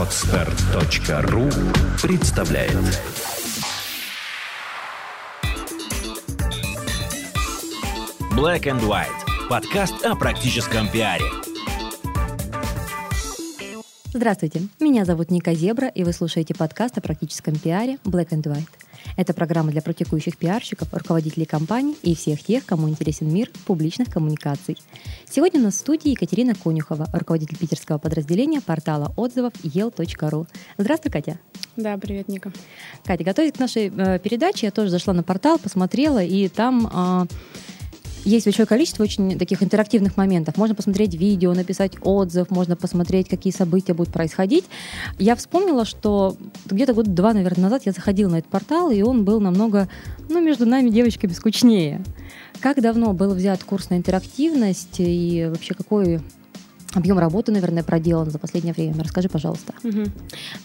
Отстар.ру представляет Black and White. Подкаст о практическом пиаре. Здравствуйте, меня зовут Ника Зебра, и вы слушаете подкаст о практическом пиаре Black and White. Это программа для практикующих пиарщиков, руководителей компаний и всех тех, кому интересен мир публичных коммуникаций. Сегодня у нас в студии Екатерина Конюхова, руководитель питерского подразделения портала отзывов yel.ru. Здравствуй, Катя. Да, привет, Ника. Катя, готовясь к нашей э, передаче, я тоже зашла на портал, посмотрела, и там э, есть большое количество очень таких интерактивных моментов. Можно посмотреть видео, написать отзыв, можно посмотреть, какие события будут происходить. Я вспомнила, что где-то год два, наверное, назад я заходила на этот портал, и он был намного, ну, между нами, девочками, скучнее. Как давно был взят курс на интерактивность и вообще какой объем работы, наверное, проделан за последнее время. Расскажи, пожалуйста. Угу.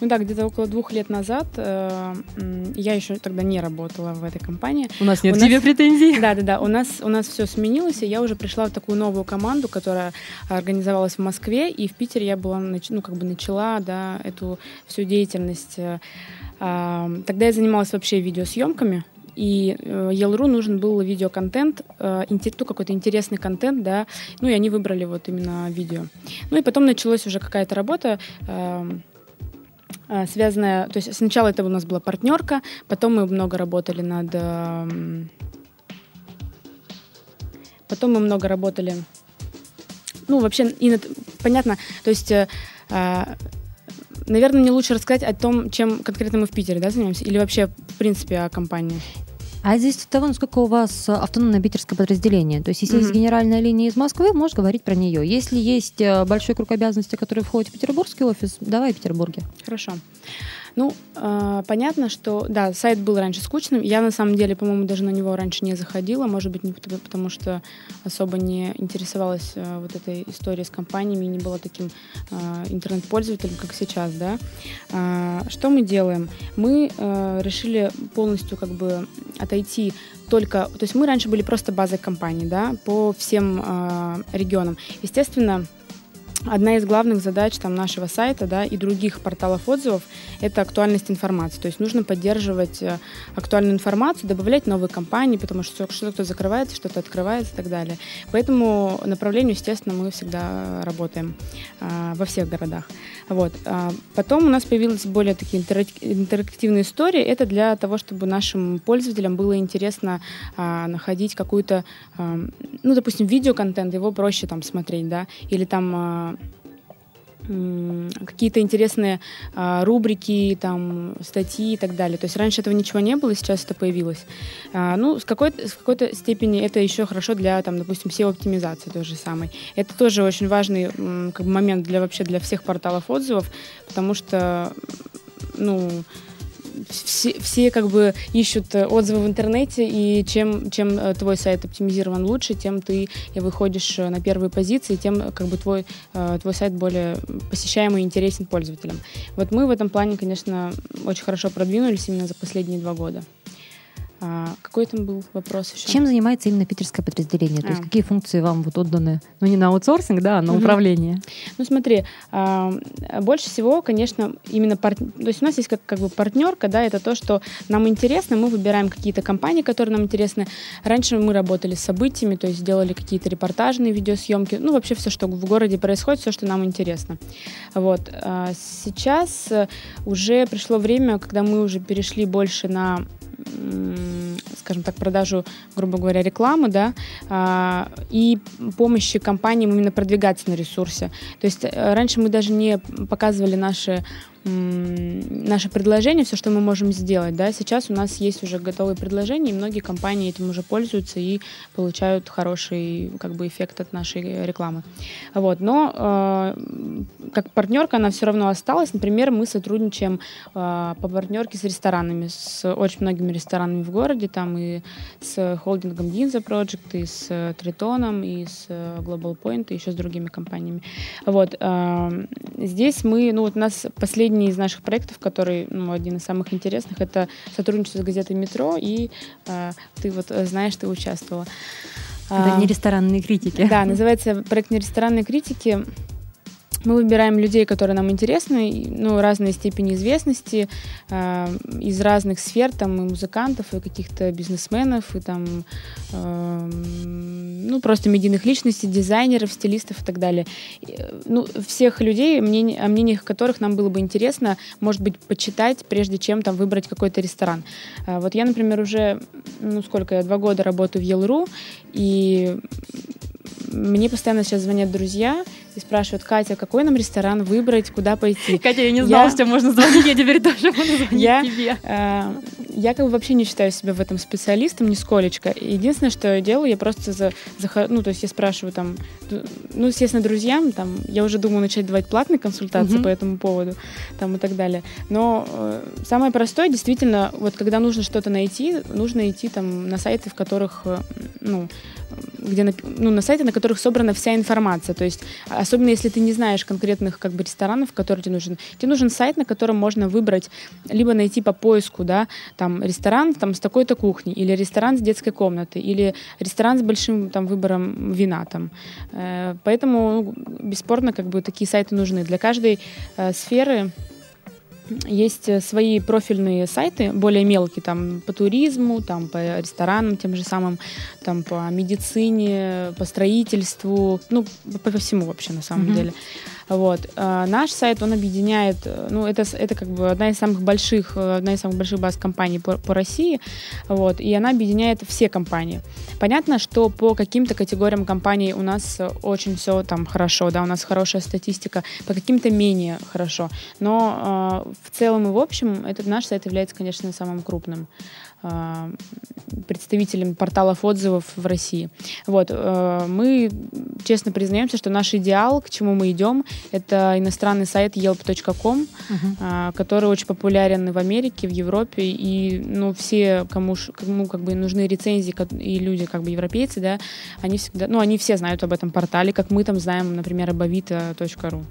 Ну да, где-то около двух лет назад э, я еще тогда не работала в этой компании. У нас нет у к тебе претензий. Да, да, да. У нас у нас все сменилось, и я уже пришла в такую новую команду, которая организовалась в Москве, и в Питере я была, ну как бы начала, да, эту всю деятельность. Э, тогда я занималась вообще видеосъемками и э, Yelru нужен был видеоконтент, э, ну, какой-то интересный контент, да, ну, и они выбрали вот именно видео. Ну, и потом началась уже какая-то работа, эм, э, связанная, то есть сначала это у нас была партнерка, потом мы много работали над... Эм, потом мы много работали... Ну, вообще, и над, понятно, то есть... Наверное, мне лучше рассказать о том, чем конкретно мы в Питере да, занимаемся, или вообще, в принципе, о компании. А здесь от того, насколько у вас автономное питерское подразделение. То есть, если mm-hmm. есть генеральная линия из Москвы, можешь говорить про нее. Если есть э, большой круг обязанностей, который входит в петербургский офис, давай в Петербурге. Хорошо. Ну, э, понятно, что, да, сайт был раньше скучным. Я, на самом деле, по-моему, даже на него раньше не заходила. Может быть, не потому, потому что особо не интересовалась э, вот этой историей с компаниями, не была таким э, интернет-пользователем, как сейчас, да. Э, что мы делаем? Мы э, решили полностью как бы отойти только... То есть мы раньше были просто базой компании, да, по всем э, регионам. Естественно, Одна из главных задач там, нашего сайта да, и других порталов отзывов – это актуальность информации. То есть нужно поддерживать э, актуальную информацию, добавлять новые компании, потому что что-то закрывается, что-то открывается и так далее. По этому направлению, естественно, мы всегда работаем а, во всех городах. Вот. А потом у нас появились более такие интерактивные истории. Это для того, чтобы нашим пользователям было интересно а, находить какую-то, ну, допустим, видеоконтент, его проще там смотреть, да, или там какие-то интересные а, рубрики, там, статьи и так далее. То есть раньше этого ничего не было, сейчас это появилось. А, ну, с какой-то, с какой-то степени это еще хорошо для, там, допустим, SEO-оптимизации той же самой. Это тоже очень важный как бы, момент для вообще для всех порталов отзывов, потому что, ну, все, все как бы ищут э, отзывы в интернете, и чем, чем э, твой сайт оптимизирован лучше, тем ты и выходишь э, на первые позиции, тем как бы твой, твой сайт более посещаемый и интересен пользователям. Вот мы в этом плане, конечно, очень хорошо продвинулись именно за последние два года. А, какой там был вопрос еще? Чем занимается именно питерское подразделение? А. То есть а. какие функции вам вот отданы? Ну, не на аутсорсинг, да, а на угу. управление. Ну, смотри, а, больше всего, конечно, именно пар... То есть у нас есть как, как бы партнерка, да, это то, что нам интересно, мы выбираем какие-то компании, которые нам интересны. Раньше мы работали с событиями, то есть делали какие-то репортажные видеосъемки, ну, вообще все, что в городе происходит, все, что нам интересно. Вот. А сейчас уже пришло время, когда мы уже перешли больше на скажем так, продажу, грубо говоря, рекламы, да, а, и помощи компаниям именно продвигаться на ресурсе. То есть э, раньше мы даже не показывали наши наше предложение, все, что мы можем сделать. Да? Сейчас у нас есть уже готовые предложения, и многие компании этим уже пользуются и получают хороший как бы, эффект от нашей рекламы. Вот. Но э, как партнерка она все равно осталась. Например, мы сотрудничаем э, по партнерке с ресторанами, с очень многими ресторанами в городе, там и с холдингом Ginza Project, и с Тритоном, и с Global Point, и еще с другими компаниями. Вот. Э, здесь мы, ну вот у нас последний последний из наших проектов, который ну, один из самых интересных, это сотрудничество с газетой «Метро», и э, ты вот э, знаешь, ты участвовала. Это а, не ресторанные критики. Да, называется проект «Не ресторанные критики». Мы выбираем людей, которые нам интересны, ну, разной степени известности, э, из разных сфер, там, и музыкантов, и каких-то бизнесменов, и там, э, ну, просто медийных личностей, дизайнеров, стилистов и так далее. И, ну, всех людей, мнение, о мнениях которых нам было бы интересно, может быть, почитать, прежде чем там выбрать какой-то ресторан. Э, вот я, например, уже, ну, сколько я, два года работаю в Yelru, и мне постоянно сейчас звонят друзья и спрашивают, Катя, какой нам ресторан выбрать, куда пойти? Катя, я не знала, я... что можно звонить, я теперь тоже буду звонить я, тебе. Э, я как бы вообще не считаю себя в этом специалистом, нисколечко. Единственное, что я делаю, я просто за, за ну, то есть я спрашиваю там, ну, естественно, друзьям, там, я уже думаю начать давать платные консультации mm-hmm. по этому поводу, там, и так далее. Но э, самое простое, действительно, вот когда нужно что-то найти, нужно идти там на сайты, в которых, э, ну, где ну, на сайты, на которых собрана вся информация. То есть, особенно если ты не знаешь конкретных как бы ресторанов, которые тебе нужен. Тебе нужен сайт, на котором можно выбрать, либо найти по поиску, да, там ресторан там с такой-то кухней, или ресторан с детской комнатой, или ресторан с большим там выбором вина там. Э, поэтому ну, бесспорно как бы такие сайты нужны для каждой э, сферы есть э, свои профильные сайты, более мелкие, там по туризму, там по ресторанам тем же самым, там по медицине, по строительству, ну, по, по всему вообще на самом mm-hmm. деле. Вот. А наш сайт, он объединяет, э, ну, это, это как бы одна из самых больших, э, одна из самых больших баз компаний по, по России, вот, и она объединяет все компании. Понятно, что по каким-то категориям компаний у нас очень все там хорошо, да, у нас хорошая статистика, по каким-то менее хорошо, но э, в целом и в общем этот наш сайт является, конечно, самым крупным. А, представителем порталов отзывов в России. Вот, э, мы честно признаемся, что наш идеал, к чему мы идем, это иностранный сайт yelp.com, uh-huh. А, который очень популярен в Америке, в Европе, и ну, все, кому, кому как бы нужны рецензии, и люди как бы европейцы, да, они всегда, ну, они все знают об этом портале, как мы там знаем, например, об avito.ru.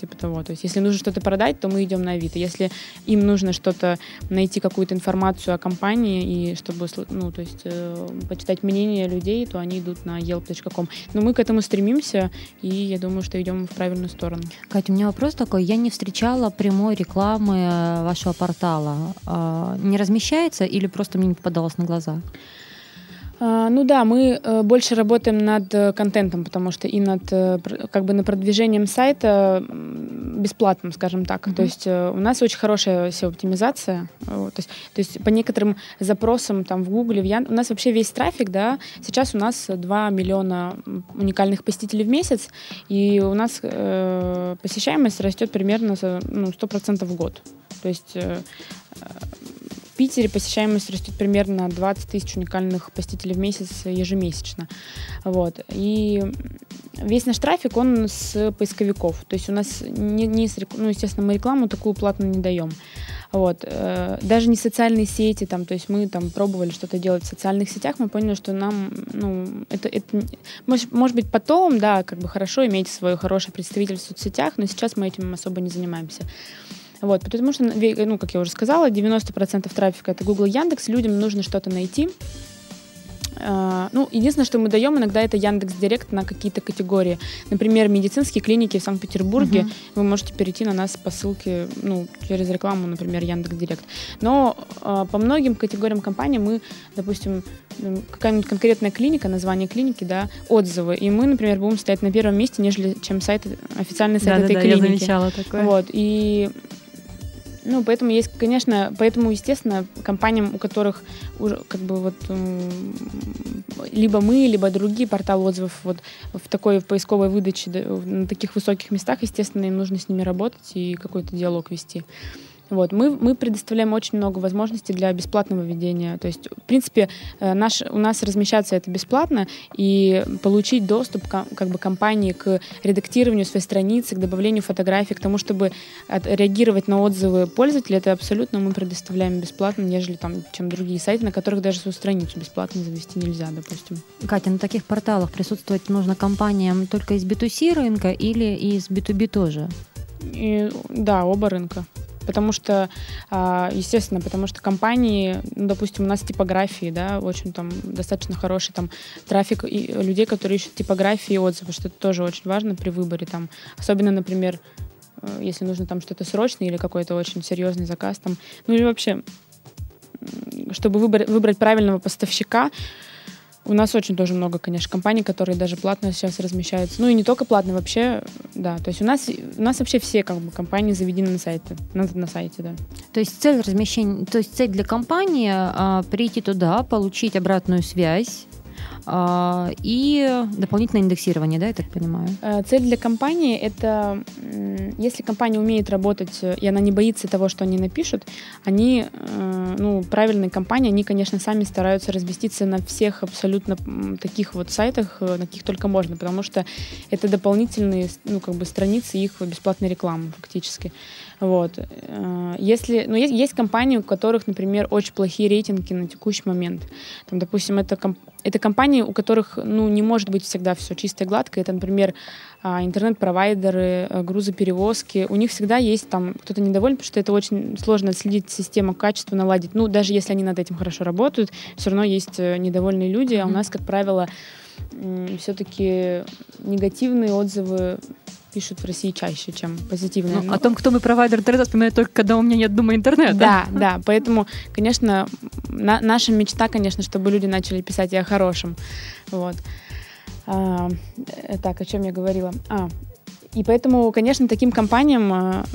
Типа того. То есть, если нужно что-то продать, то мы идем на Авито. Если им нужно что-то найти, какую-то информацию о компании, и чтобы, ну, то есть, э, почитать мнение людей, то они идут на yelp.com. Но мы к этому стремимся, и я думаю, что идем в правильную сторону. Катя, у меня вопрос такой. Я не встречала прямой рекламы э, вашего портала. А, не размещается или просто мне не попадалось на глаза? А, ну да, мы э, больше работаем над э, контентом, потому что и над э, как бы на продвижением сайта бесплатным, скажем так. Mm-hmm. То есть у нас очень хорошая SEO-оптимизация. То есть, то есть по некоторым запросам там в Google, в Ян... у нас вообще весь трафик, да, сейчас у нас 2 миллиона уникальных посетителей в месяц, и у нас э, посещаемость растет примерно ну, 100% в год. То есть Питере посещаемость растет примерно на 20 тысяч уникальных посетителей в месяц ежемесячно. Вот. И весь наш трафик, он с поисковиков. То есть у нас, не, не с, ну, естественно, мы рекламу такую платную не даем. Вот. Э, даже не социальные сети, там, то есть мы там пробовали что-то делать в социальных сетях, мы поняли, что нам, ну, это, это может, может быть, потом, да, как бы хорошо иметь свое хорошее представительство в соцсетях, но сейчас мы этим особо не занимаемся. Вот, потому что, ну, как я уже сказала, 90% трафика это Google, Яндекс, людям нужно что-то найти. Uh, ну, единственное, что мы даем иногда, это Яндекс Директ на какие-то категории. Например, медицинские клиники в Санкт-Петербурге. Uh-huh. Вы можете перейти на нас по ссылке, ну, через рекламу, например, Яндекс Директ. Но uh, по многим категориям компаний мы, допустим, какая-нибудь конкретная клиника, название клиники, да, отзывы. И мы, например, будем стоять на первом месте, нежели чем сайт, официальный сайт да, этой да, клиники. Я замечала такое. Вот. И ну, поэтому есть, конечно, поэтому, естественно, компаниям, у которых уже как бы вот либо мы, либо другие порталы отзывов вот в такой в поисковой выдаче на таких высоких местах, естественно, им нужно с ними работать и какой-то диалог вести. Вот. Мы, мы предоставляем очень много возможностей для бесплатного ведения. То есть, в принципе, э, наш, у нас размещаться это бесплатно, и получить доступ к, как бы, компании к редактированию своей страницы, к добавлению фотографий, к тому, чтобы реагировать на отзывы пользователей, это абсолютно мы предоставляем бесплатно, нежели там, чем другие сайты, на которых даже свою страницу бесплатно завести нельзя, допустим. Катя, на таких порталах присутствовать нужно компаниям только из B2C рынка или из B2B тоже? И, да, оба рынка. Потому что, а, естественно, потому что компании, ну, допустим, у нас типографии, да, очень там достаточно хороший там трафик и людей, которые ищут типографии и отзывы, что это тоже очень важно при выборе там, особенно, например, э, если нужно там что-то срочное или какой-то очень серьезный заказ там, ну или вообще, чтобы выбрать, выбрать правильного поставщика, у нас очень тоже много, конечно, компаний, которые даже платно сейчас размещаются. Ну и не только платно, вообще, да. То есть у нас, у нас вообще все как бы компании заведены на сайте, на, на сайте, да. То есть цель размещения, то есть цель для компании а, прийти туда, получить обратную связь, и дополнительное индексирование, да, я так понимаю? Э, цель для компании — это, если компания умеет работать, э, и она не боится того, что они напишут, они, э, ну, правильные компании, они, конечно, сами стараются разместиться на всех абсолютно таких вот сайтах, на каких только можно, потому что это дополнительные, ну, как бы страницы их бесплатной рекламы фактически. Вот. Если, ну, есть, есть компании, у которых, например, очень плохие рейтинги на текущий момент. Там, допустим, это, это компании, у которых ну, не может быть всегда все чисто и гладко. Это, например, а, интернет-провайдеры, э, грузоперевозки. У них всегда есть там кто-то недоволен, потому что это очень сложно отследить систему качества, наладить. Ну, даже если они над этим хорошо работают, все равно есть э, недовольные люди. А у нас, как правило, все-таки негативные отзывы пишут в России чаще, чем позитивные. Ну, о том, кто мой провайдер интернета, вспоминаю только, когда у меня нет дома интернета. Да, да, поэтому, конечно, на, наша мечта, конечно, чтобы люди начали писать и о хорошем. Вот. А, э, так, о чем я говорила? А, и поэтому, конечно, таким компаниям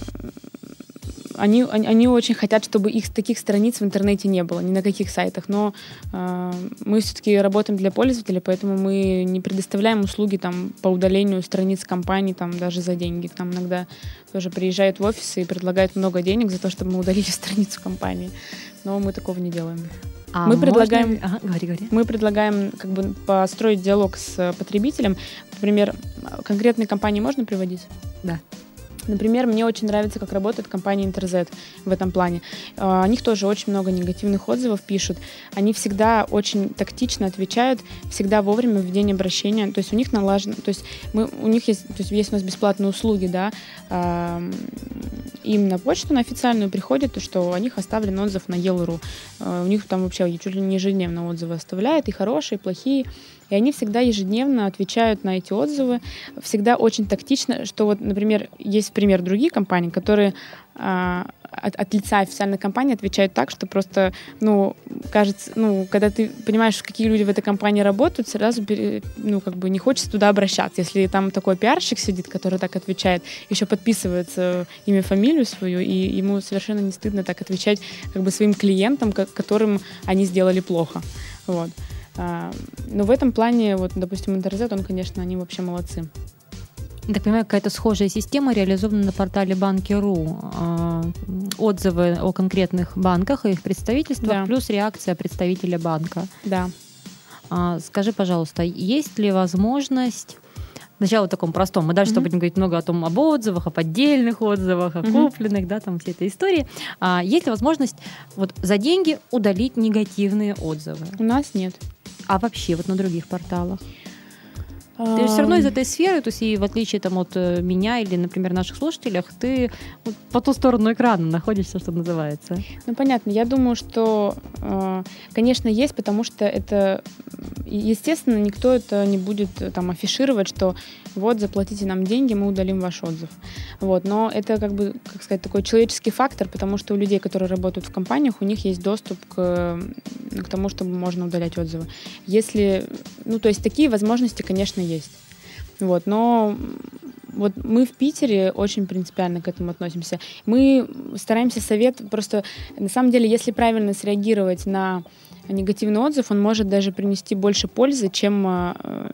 а, они, они очень хотят, чтобы их таких страниц в интернете не было, ни на каких сайтах. Но э, мы все-таки работаем для пользователей, поэтому мы не предоставляем услуги там, по удалению страниц компаний там, даже за деньги. К нам иногда тоже приезжают в офисы и предлагают много денег за то, чтобы мы удалили страницу компании. Но мы такого не делаем. А мы предлагаем, ага, говори, говори. мы предлагаем как бы построить диалог с потребителем. Например, конкретные компании можно приводить? Да. Например, мне очень нравится, как работает компания Интерзет в этом плане. А, о них тоже очень много негативных отзывов пишут. Они всегда очень тактично отвечают, всегда вовремя в день обращения. То есть у них налажено, то есть мы, у них есть, то есть есть у нас бесплатные услуги, да, им на почту, на официальную приходит, что о них оставлен отзыв на Yellow.ru. А, у них там вообще чуть ли не ежедневно отзывы оставляют, и хорошие, и плохие. И они всегда ежедневно отвечают на эти отзывы, всегда очень тактично, что вот, например, есть пример другие компании, которые а, от, от лица официальной компании отвечают так, что просто, ну, кажется, ну, когда ты понимаешь, какие люди в этой компании работают, сразу, ну, как бы не хочется туда обращаться. Если там такой пиарщик сидит, который так отвечает, еще подписывается имя, фамилию свою, и ему совершенно не стыдно так отвечать как бы своим клиентам, которым они сделали плохо. Вот. А, но в этом плане, вот, допустим, Интерзет, он, конечно, они вообще молодцы. Я так понимаю, какая-то схожая система реализована на портале Банки.ру. А, отзывы о конкретных банках и их представительствах, да. плюс реакция представителя банка. Да. А, скажи, пожалуйста, есть ли возможность Сначала в таком простом. Мы дальше mm-hmm. будем говорить много о том, об отзывах, о поддельных отзывах, о mm-hmm. купленных, да, там все этой истории. А, есть ли возможность вот за деньги удалить негативные отзывы? У нас нет. А вообще вот на других порталах? Ты же все равно из этой сферы, то есть и в отличие там, от э, меня или, например, наших слушателях, ты вот по ту сторону экрана находишься, что называется. Ну, понятно. Я думаю, что, э, конечно, есть, потому что это, естественно, никто это не будет э, там афишировать, что вот, заплатите нам деньги, мы удалим ваш отзыв. Вот. Но это, как бы, как сказать, такой человеческий фактор, потому что у людей, которые работают в компаниях, у них есть доступ к, к тому, чтобы можно удалять отзывы. Если, ну, то есть такие возможности, конечно, есть. Вот, но вот мы в Питере очень принципиально к этому относимся. Мы стараемся совет просто, на самом деле, если правильно среагировать на негативный отзыв, он может даже принести больше пользы, чем, э,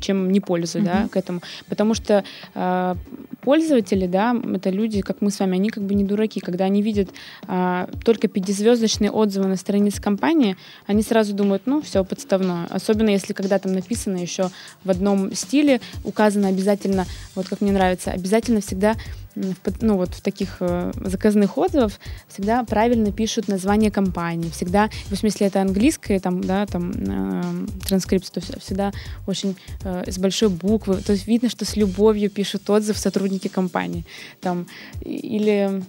чем не пользы, mm-hmm. да, к этому. Потому что э, пользователи, да, это люди, как мы с вами, они как бы не дураки. Когда они видят э, только пятизвездочные отзывы на странице компании, они сразу думают, ну, все подставное. Особенно если когда там написано еще в одном стиле, указано обязательно, вот как мне нравится, обязательно всегда ну, вот в таких э, заказных отзывах всегда правильно пишут название компании. Всегда, в смысле, это английское, там, да, там, э, транскрипция, то всегда очень э, с большой буквы. То есть видно, что с любовью пишут отзыв сотрудники компании. Там, или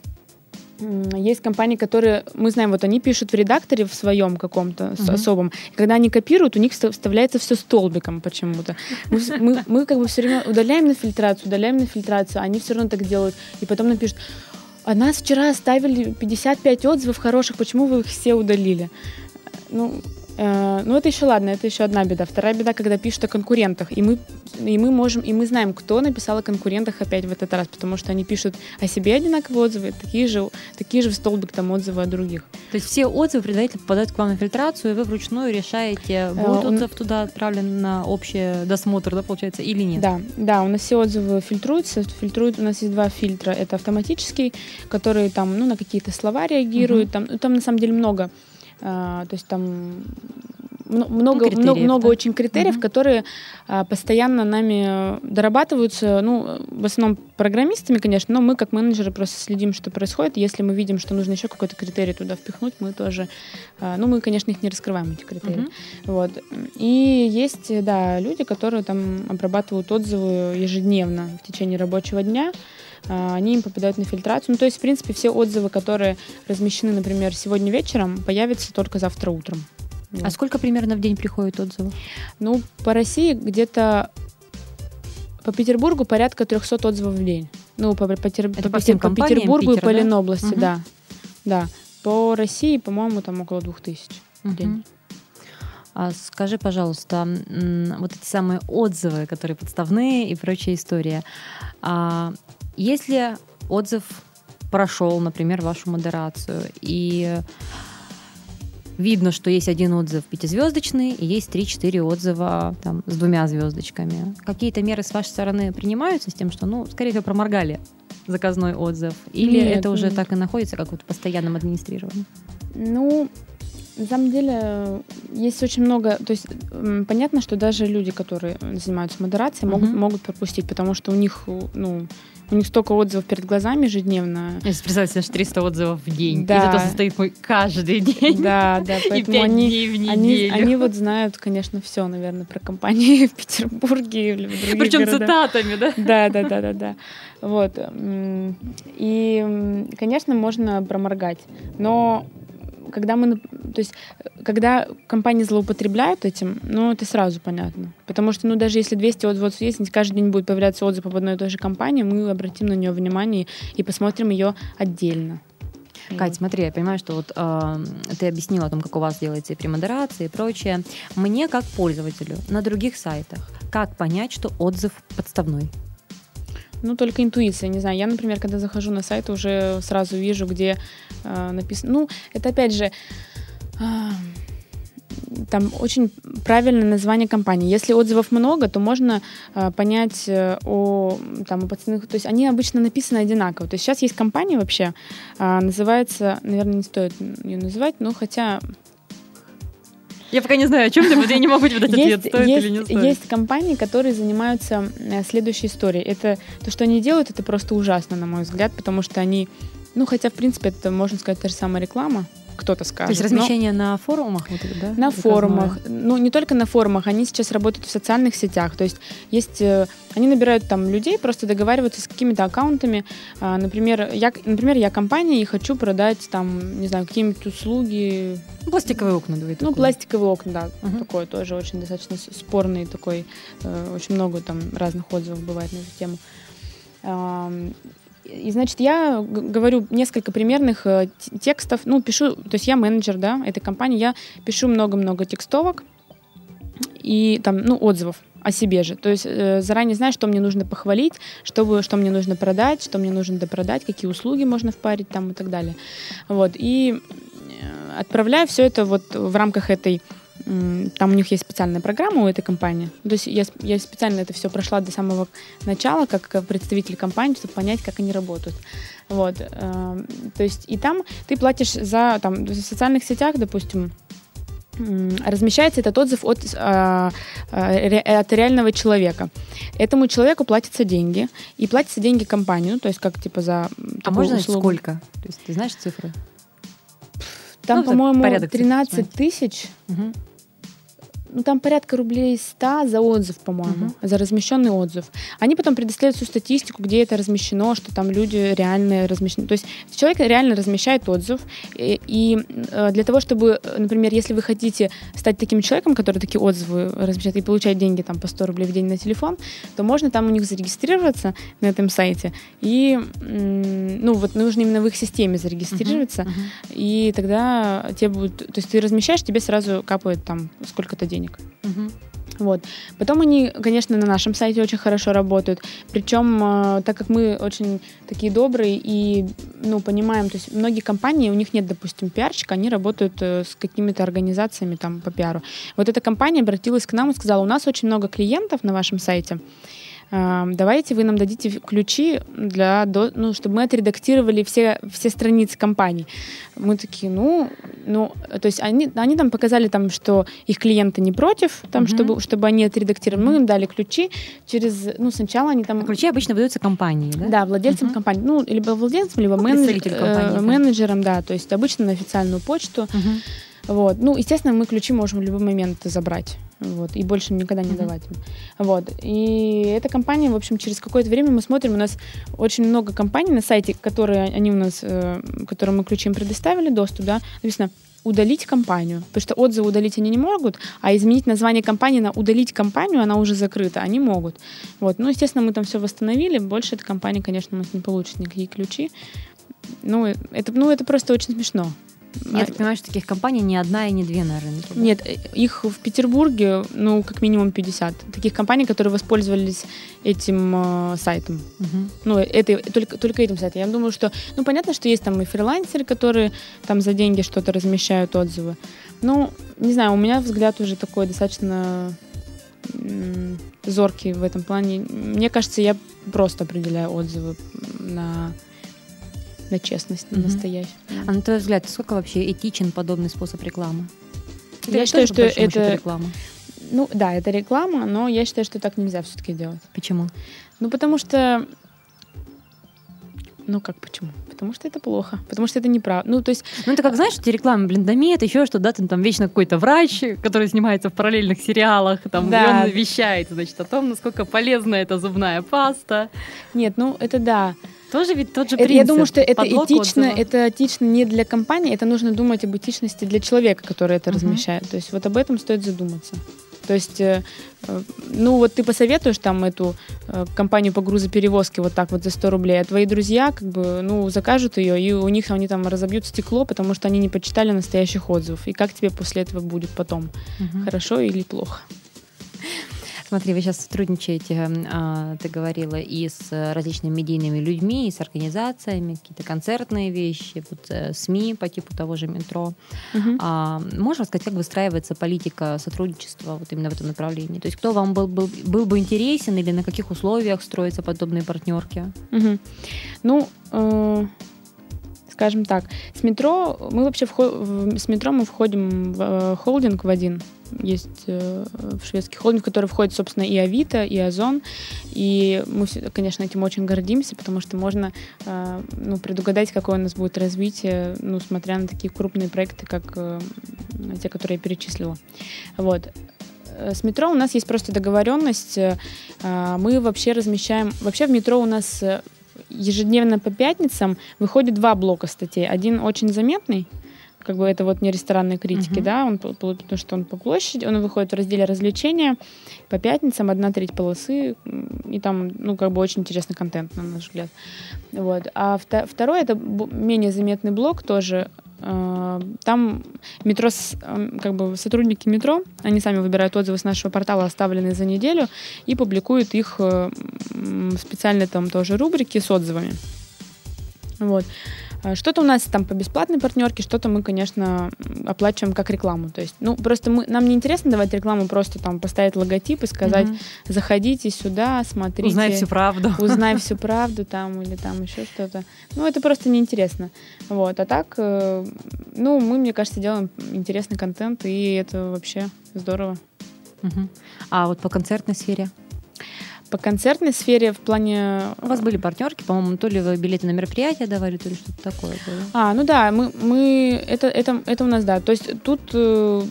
есть компании, которые, мы знаем, вот они пишут в редакторе в своем каком-то Мгм. особом. И когда они копируют, у них вста- вставляется все столбиком почему-то. Мы, мы- мы как бы все время удаляем на фильтрацию, удаляем на фильтрацию, а они все равно так делают. И потом напишут, а нас вчера оставили 55 отзывов хороших, почему вы их все удалили? Ну, ну это еще ладно, это еще одна беда. Вторая беда, когда пишут о конкурентах, и мы, и мы можем, и мы знаем, кто написал о конкурентах опять в этот раз, потому что они пишут о себе одинаковые отзывы, такие же, такие же в столбик там отзывы о других. То есть все отзывы предварительно попадают к вам на фильтрацию, и вы вручную решаете, будет он- отзыв туда отправлен на общий досмотр, да, получается, или нет? Да, да, у нас все отзывы фильтруются. Фильтруют, у нас есть два фильтра. Это автоматический, который там, ну, на какие-то слова реагирует. Там, ну, там на самом деле много. А, то есть там мно- много, много, много да. очень критериев, Мгм. которые а, постоянно нами э, дорабатываются, ну, в основном программистами, конечно, но мы как менеджеры просто следим, что происходит. Если мы видим, что нужно еще какой-то критерий туда впихнуть, мы тоже, а, ну, мы, конечно, их не раскрываем, эти критерии. Мгм. Вот. И есть, да, люди, которые там обрабатывают отзывы ежедневно в течение рабочего дня. А, Они им попадают на фильтрацию. Ну, то есть, в принципе, все отзывы, которые размещены, например, сегодня вечером, появятся только завтра утром. А Вот. сколько примерно в день приходит отзывов? Ну, по России где-то по Петербургу порядка 300 отзывов в день. Ну, по, по, Это по по всем по Петербургу и Питера, по да? Ленобласти, Мгм. да. Да. По России, по-моему, там около 2000 в день. А скажи, пожалуйста, вот эти самые отзывы, которые подставные и прочая история. А если отзыв прошел, например, вашу модерацию, и видно, что есть один отзыв пятизвездочный, и есть 3-4 отзыва там, с двумя звездочками. Какие-то меры с вашей стороны принимаются с тем, что, ну, скорее всего, проморгали заказной отзыв? Или Нет, это уже нет. так и находится, как вот в постоянном администрировании? Ну, на самом деле, есть очень много... То есть, понятно, что даже люди, которые занимаются модерацией, могут, Мгм. могут пропустить, потому что у них, ну, у них столько отзывов перед глазами ежедневно. Если представить себе, что 300 отзывов в день, Да. и зато состоит мой каждый день. Да, да, И поэтому 5 они, дней в они, неделю. они вот знают, конечно, все, наверное, про компании в Петербурге или в других Причем городах. цитатами, да? Да, да, да, да, да. Вот. И, конечно, можно проморгать. Но когда мы, то есть, когда компании злоупотребляют этим, ну, это сразу понятно. Потому что, ну, даже если 200 отзывов есть, если каждый день будет появляться отзыв об одной и той же компании, мы обратим на нее внимание и посмотрим ее отдельно. Кать, смотри, я понимаю, что вот э, ты объяснила о том, как у вас делается и премодерация и прочее. Мне, как пользователю, на других сайтах, как понять, что отзыв подставной? Ну, только интуиция, не знаю. Я, например, когда захожу на сайт, уже сразу вижу, где э, написано... Ну, это опять же... а, там очень правильное название компании. Если отзывов много, то можно э, понять э, о там о пацанах. То есть они обычно написаны одинаково. То есть сейчас есть компания вообще, а, называется, наверное, не стоит ее называть, но хотя Я пока не знаю, о чем ты, вот я не могу тебе дать ответ, стоит есть, или не стоит. есть компании, которые занимаются э, следующей историей. Это то, что они делают, это просто ужасно, на мой взгляд, потому что они, ну, хотя, в принципе, это, можно сказать, та же самая реклама, кто-то скажет. То есть но размещение на форумах, вот да? на заказное? форумах, ну, не только на форумах, они сейчас работают в социальных сетях, то есть есть, э, они набирают там людей, просто договариваются с какими-то аккаунтами, А, например, я, например, я компания и хочу продать там, не знаю, какие-нибудь услуги, Пластиковые окна, давай ну, такое. пластиковые окна, да, Мгм. такой тоже очень достаточно спорный такой, э, очень много там разных отзывов бывает на эту тему. И, значит, я говорю несколько примерных э, текстов, ну, пишу, то есть я менеджер, да, этой компании, я пишу много-много текстовок и там, ну, отзывов о себе же. То есть э, заранее знаю, что мне нужно похвалить, что, вы- что мне нужно продать, что мне нужно допродать, какие услуги можно впарить там и так далее. Вот. И э, отправляю все это вот в рамках этой там у них есть специальная программа у этой компании. То есть я, я специально это все прошла до самого начала, как представитель компании, чтобы понять, как они работают. Вот. эм, То есть и там ты платишь за, там, в социальных сетях, допустим, размещается этот отзыв от, а, а, от реального человека. Этому человеку платятся деньги, и платятся деньги компании, ну, то есть как типа за А можно услугу. сколько? То есть ты знаешь цифры? Там, Ну, по-моему, порядок цифр 13 смотреть. тысяч Мгм. Ну, там порядка рублей 100 за отзыв, по-моему, Мгм. за размещенный отзыв. Они потом предоставляют всю статистику, где это размещено, что там люди реально размещены. То есть человек реально размещает отзыв, и, и, э, для того, чтобы, например, если вы хотите стать таким человеком, который такие отзывы размещает и получать деньги там по 100 рублей в день на телефон, то можно там у них зарегистрироваться на этом сайте, и, ну, вот нужно именно в их системе зарегистрироваться, Мгм. и тогда тебе будет, то есть ты размещаешь, тебе сразу капает там сколько-то денег. Мгм. Вот. Потом они, конечно, на нашем сайте очень хорошо работают. Причем, э, так как мы очень такие добрые и, ну, понимаем, то есть многие компании, у них нет, допустим, пиарщика, они работают э, с какими-то организациями там по пиару. Вот эта компания обратилась к нам и сказала, у нас очень много клиентов на вашем сайте, давайте вы нам дадите ключи для, ну, чтобы мы отредактировали все, все страницы компании. Мы такие, ну, ну, то есть они, они там показали, там, что их клиенты не против, там, Мгм. чтобы, чтобы они отредактировали. Мы им дали ключи через, ну, сначала они там... Ключи обычно выдаются компании, да? Да, владельцам Мгм. компании. Ну, либо владельцам, либо Ну, менедж- компании, э, менеджерам, да. То есть обычно на официальную почту. Мгм. Вот. Ну, естественно, мы ключи можем в любой момент забрать. Вот, и больше никогда не давать им. Вот. И эта компания, в общем, через какое-то время мы смотрим, у нас очень много компаний на сайте, которые они у нас, э, которым мы ключи им предоставили доступ, да, написано удалить компанию, потому что отзывы удалить они не могут, а изменить название компании на удалить компанию, она уже закрыта, они могут. Вот. Ну, естественно, мы там все восстановили, больше эта компания, конечно, у нас не получит никакие ключи. Ну, это, ну, это просто очень смешно. Я А- так понимаю, что таких компаний не одна и не две на рынке. да? нет, их в Петербурге, ну, как минимум 50. Таких компаний, которые воспользовались этим э, сайтом. Мгм. Ну, это, только, только этим сайтом. Я думаю, что, ну, понятно, что есть там и фрилансеры, которые там за деньги что-то размещают, отзывы. Ну, не знаю, у меня взгляд уже такой достаточно зоркий в этом плане. Мне кажется, я просто определяю отзывы на, на честность, на Мгм. настоящую. А на твой взгляд, сколько вообще этичен подобный способ рекламы? Я Это считаю, что это- реклама. Ну, да, это реклама, но я считаю, что так нельзя все-таки делать. Почему? Ну, потому что... Ну, как почему? Потому что это плохо. Потому что это неправда. Ну, то есть, Ну, это как, знаешь, эти рекламы блиндомет, еще что, да, там, там вечно какой-то врач, который снимается в параллельных сериалах, там, Да. и он вещает, значит, о том, насколько полезна эта зубная паста. нет, ну, это да. Тоже ведь тот же Это- принцип. я думаю, что это подлог этично, отзыва. это этично не для компании, это нужно думать об этичности для человека, который это Мгм. размещает. То есть вот об этом стоит задуматься. То есть, э, э, ну вот ты посоветуешь там эту э, компанию по грузоперевозке вот так вот за 100 рублей, а твои друзья как бы, ну, закажут ее, и у них они там разобьют стекло, потому что они не почитали настоящих отзывов. И как тебе после этого будет потом? Мгм. Хорошо или плохо? Смотри, вы сейчас сотрудничаете, м, а, ты говорила, и с э, различными медийными людьми, и с организациями, какие-то концертные вещи, вот, э, СМИ по типу того же метро. Мгм. А, можешь рассказать, как выстраивается политика сотрудничества вот именно в этом направлении? То есть кто вам был, был, был бы интересен или на каких условиях строятся подобные партнерки? Мгм. Ну, э, скажем так, с метро мы вообще вхо- в- с метро мы входим в э, холдинг в один. Есть э, в шведский холдинг, в который входит, собственно, и Авито, и Озон. И мы, конечно, этим очень гордимся, потому что можно э, ну, предугадать, какое у нас будет развитие, ну, смотря на такие крупные проекты, как те, которые я перечислила. Вот. С метро у нас есть просто договоренность. а, Мы вообще размещаем... Вообще в метро у нас ежедневно по пятницам выходит два блока статей. Один очень заметный, как бы это вот не ресторанные критики, Мгм. да, он, по- по- потому что он по площади, он выходит в разделе развлечения по пятницам, одна треть полосы, и там, ну, как бы очень интересный контент, на наш взгляд. Вот. А второй, это менее заметный блок тоже, там метро, эм, как бы сотрудники метро, они сами выбирают отзывы с нашего портала, оставленные за неделю, и публикуют их э, в специальной там тоже рубрике с отзывами. Вот. А Что-то у нас там по бесплатной партнерке, что-то мы, конечно, оплачиваем как рекламу. То есть, ну, просто мы, нам не интересно давать рекламу, просто там поставить логотип и сказать, Мгм. заходите сюда, смотрите. Узнай всю правду. Узнай всю правду там или там еще что-то. Ну, это просто неинтересно. Вот. А так, э, ну, мы, мне кажется, делаем интересный контент, и это вообще здорово. Мгм. А вот по концертной сфере? По концертной сфере в плане... У вас были партнерки, по-моему, то ли вы билеты на мероприятия давали, то ли что-то такое было. А, ну да, мы, мы это, это, это у нас, да. То есть тут э,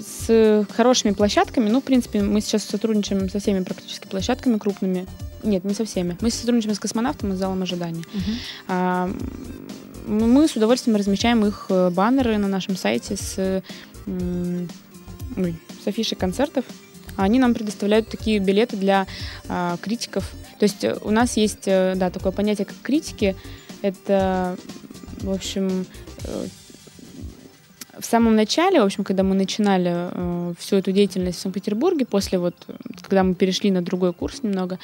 с хорошими площадками, ну, в принципе, мы сейчас сотрудничаем со всеми практически площадками крупными. Нет, не со всеми. Мы сотрудничаем с космонавтом и с залом ожидания. А, мы с удовольствием размещаем их э, баннеры на нашем сайте с, ой, с афишей концертов. Они нам предоставляют такие билеты для а, критиков. То есть э, у нас есть, э, да, такое понятие, как критики. Это, в общем, э, самом начале, в общем, когда мы начинали э, всю эту деятельность в Санкт-Петербурге, после вот, когда мы перешли на другой курс немного,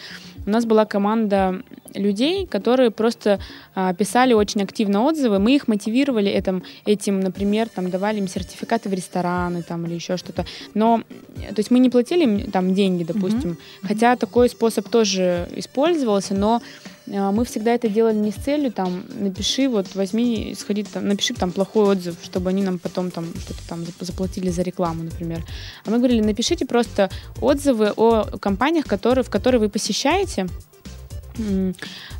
у нас была команда людей, которые просто э, писали очень активно отзывы. Мы их мотивировали этим, этим, например, там давали им сертификаты в рестораны там или еще что-то. Но, то есть мы не платили им там деньги, допустим, mm-hmm. хотя такой способ тоже использовался, но мы всегда это делали не с целью, там, напиши, вот, возьми, сходи, там, напиши там плохой отзыв, чтобы они нам потом там что-то там заплатили за рекламу, например. А мы говорили, напишите просто отзывы о компаниях, которые, в которые вы посещаете,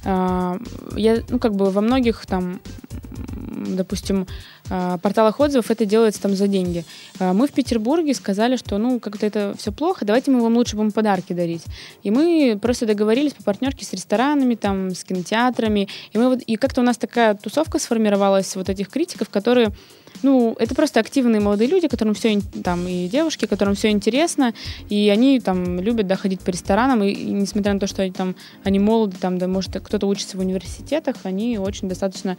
а, я, ну, как бы во многих там, допустим, а, порталах отзывов это делается там за деньги. А, мы в Петербурге сказали, что, ну, как-то это все плохо, давайте мы вам лучше будем подарки дарить. И мы просто договорились по партнерке с ресторанами, там, с кинотеатрами. И, мы вот, и как-то у нас такая тусовка сформировалась вот этих критиков, которые ну, это просто активные молодые люди, которым все, там, и девушки, которым все интересно, и они там любят, да, ходить по ресторанам, и, и несмотря на то, что они там, они молоды, там, да, может, кто-то учится в университетах, они очень достаточно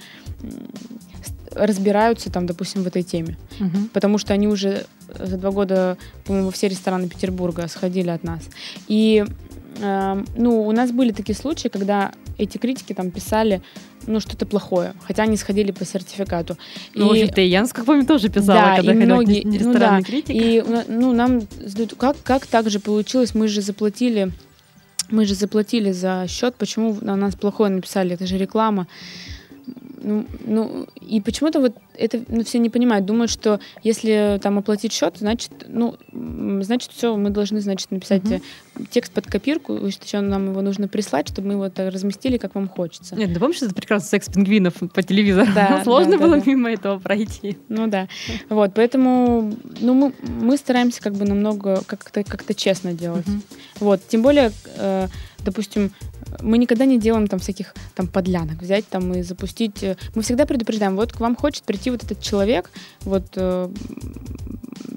разбираются там, допустим, в этой теме. Угу. Потому что они уже за два года, по-моему, все рестораны Петербурга сходили от нас. И э, ну, у нас были такие случаи, когда эти критики там писали ну, что-то плохое, хотя они сходили по сертификату. Ну, и... и Янс, как помню, тоже писала, да, когда и многие, не ну, да, критик. И ну, нам как, как так же получилось, мы же заплатили мы же заплатили за счет, почему на нас плохое написали, это же реклама. Ну, ну, и почему-то вот это ну, все не понимают. Думают, что если там оплатить счет, значит, ну, значит, все, мы должны, значит, написать угу. текст под копирку, еще нам его нужно прислать, чтобы мы его так разместили, как вам хочется. Нет, ты помнишь это прекрасный секс пингвинов по телевизору? Да, Сложно да, было да, мимо этого пройти. Ну да. Вот, поэтому, ну, мы, мы стараемся как бы намного как-то как честно делать. Угу. Вот, тем более, э, допустим, мы никогда не делаем там всяких там подлянок, взять там и запустить. Э, мы всегда предупреждаем, вот к вам хочет прийти вот этот человек, вот э,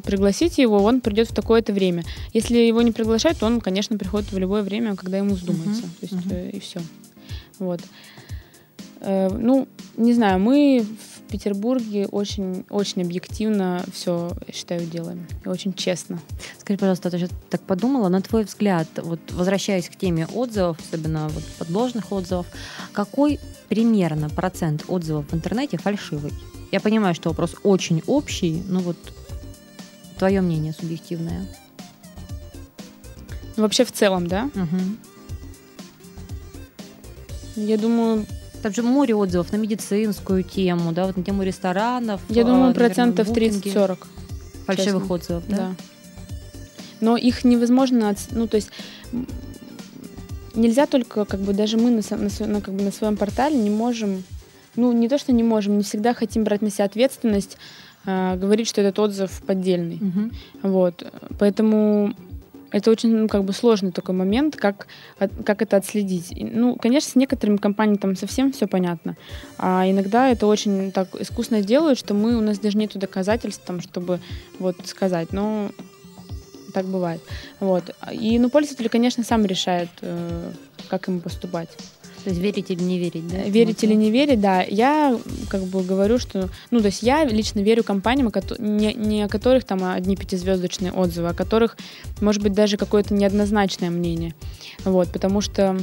пригласите его, он придет в такое-то время. Если его не приглашают, то он, конечно, приходит в любое время, когда ему вздумается. Uh-huh. То есть uh-huh. э, и все. Вот. Э, ну, не знаю, мы в Петербурге очень, очень объективно все, я считаю, делаем. И очень честно. Скажи, пожалуйста, я так подумала, на твой взгляд, вот возвращаясь к теме отзывов, особенно вот подложных отзывов, какой примерно процент отзывов в интернете фальшивый? Я понимаю, что вопрос очень общий, но вот твое мнение субъективное. Ну, вообще в целом, да? Угу. Я думаю, там же море отзывов на медицинскую тему, да, вот на тему ресторанов. Я думаю, а, процентов 30-40. Фальшивых честно. отзывов, да? Да. Но их невозможно, ну, то есть нельзя только, как бы, даже мы на, на, на, как бы, на своем портале не можем, ну, не то, что не можем, не всегда хотим брать на себя ответственность, э, говорить, что этот отзыв поддельный. Угу. Вот. Поэтому это очень ну, как бы сложный такой момент, как, как это отследить. Ну, конечно, с некоторыми компаниями там совсем все понятно, а иногда это очень так искусно делают, что мы, у нас даже нет доказательств, там, чтобы вот сказать, но так бывает. Вот. И, ну, пользователь, конечно, сам решает, э, как ему поступать. То есть верить или не верить, да? Верить или не верить, да. Я как бы говорю, что... Ну, то есть я лично верю компаниям, не, не о которых там одни пятизвездочные отзывы, а о которых, может быть, даже какое-то неоднозначное мнение. Вот, потому что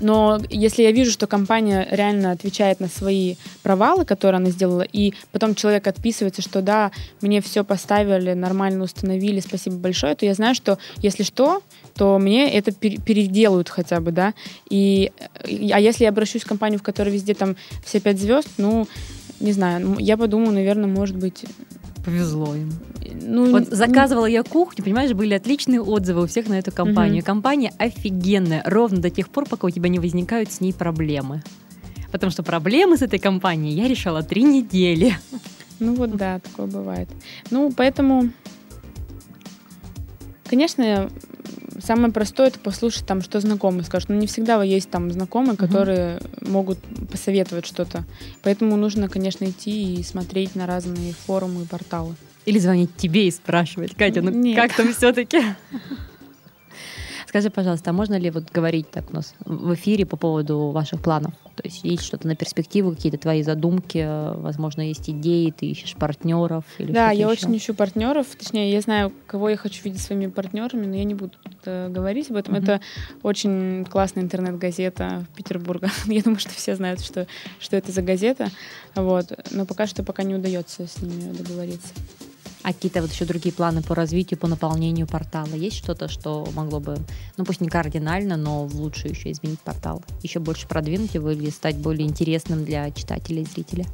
но если я вижу, что компания реально отвечает на свои провалы, которые она сделала, и потом человек отписывается, что да, мне все поставили, нормально установили, спасибо большое, то я знаю, что если что, то мне это переделают хотя бы, да. И, а если я обращусь в компанию, в которой везде там все пять звезд, ну, не знаю, я подумаю, наверное, может быть, повезло им. Ну, вот заказывала я кухню, понимаешь, были отличные отзывы у всех на эту компанию. Угу. Компания офигенная, ровно до тех пор, пока у тебя не возникают с ней проблемы. Потому что проблемы с этой компанией я решала три недели. Ну вот да, такое бывает. Ну, поэтому Конечно, самое простое это послушать там, что знакомые скажут. Но не всегда есть там знакомые, угу. которые могут посоветовать что-то. Поэтому нужно, конечно, идти и смотреть на разные форумы и порталы. Или звонить тебе и спрашивать, Катя, ну Нет. как там все-таки? Скажи, пожалуйста, а можно ли вот говорить так у нас в эфире по поводу ваших планов? То есть есть что-то на перспективу, какие-то твои задумки, возможно, есть идеи, ты ищешь партнеров? Или да, я еще? очень ищу партнеров. Точнее, я знаю, кого я хочу видеть своими партнерами, но я не буду э, говорить об этом. Mm-hmm. Это очень классная интернет-газета Петербурга. я думаю, что все знают, что, что это за газета. Вот. Но пока что пока не удается с ними договориться. А какие-то вот еще другие планы по развитию, по наполнению портала? Есть что-то, что могло бы, ну пусть не кардинально, но в лучшую еще изменить портал? Еще больше продвинуть его или стать более интересным для читателей и зрителя?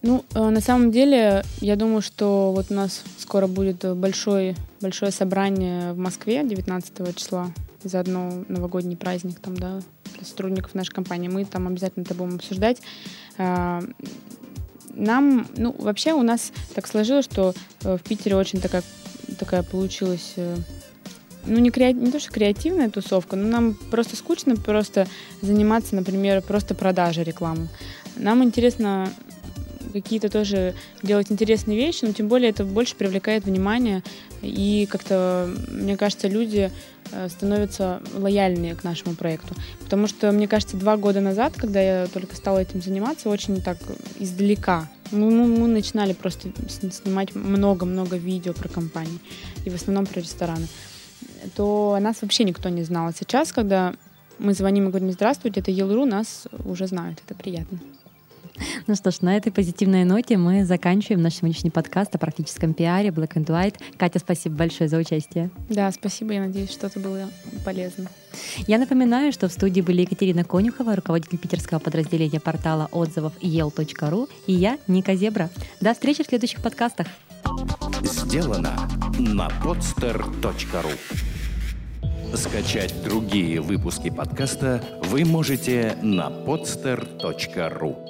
Ну, э, на самом деле, я думаю, что вот у нас скоро будет большой, большое собрание в Москве 19 числа. Заодно новогодний праздник там, да, для сотрудников нашей компании. Мы там обязательно это будем обсуждать. Нам, ну, вообще у нас так сложилось, что э, в Питере очень такая, такая получилась э, ну, не, креа... не то, что креативная тусовка, но нам просто скучно просто заниматься, например, просто продажей рекламы. Нам интересно какие-то тоже делать интересные вещи, но тем более это больше привлекает внимание, и как-то, мне кажется, люди э, становятся лояльнее к нашему проекту. Потому что, мне кажется, два года назад, когда я только стала этим заниматься, очень так издалека. Мы, мы, мы начинали просто снимать много-много видео про компании, и в основном про рестораны. То нас вообще никто не знал. А сейчас, когда мы звоним и говорим «Здравствуйте, это Елру», нас уже знают. Это приятно. Ну что ж, на этой позитивной ноте мы заканчиваем наш сегодняшний подкаст о практическом пиаре Black and White. Катя, спасибо большое за участие. Да, спасибо. Я надеюсь, что-то было полезно. Я напоминаю, что в студии были Екатерина Конюхова, руководитель питерского подразделения портала отзывов ел.ру и я, Ника Зебра. До встречи в следующих подкастах. Сделано на podster.ru Скачать другие выпуски подкаста вы можете на podster.ru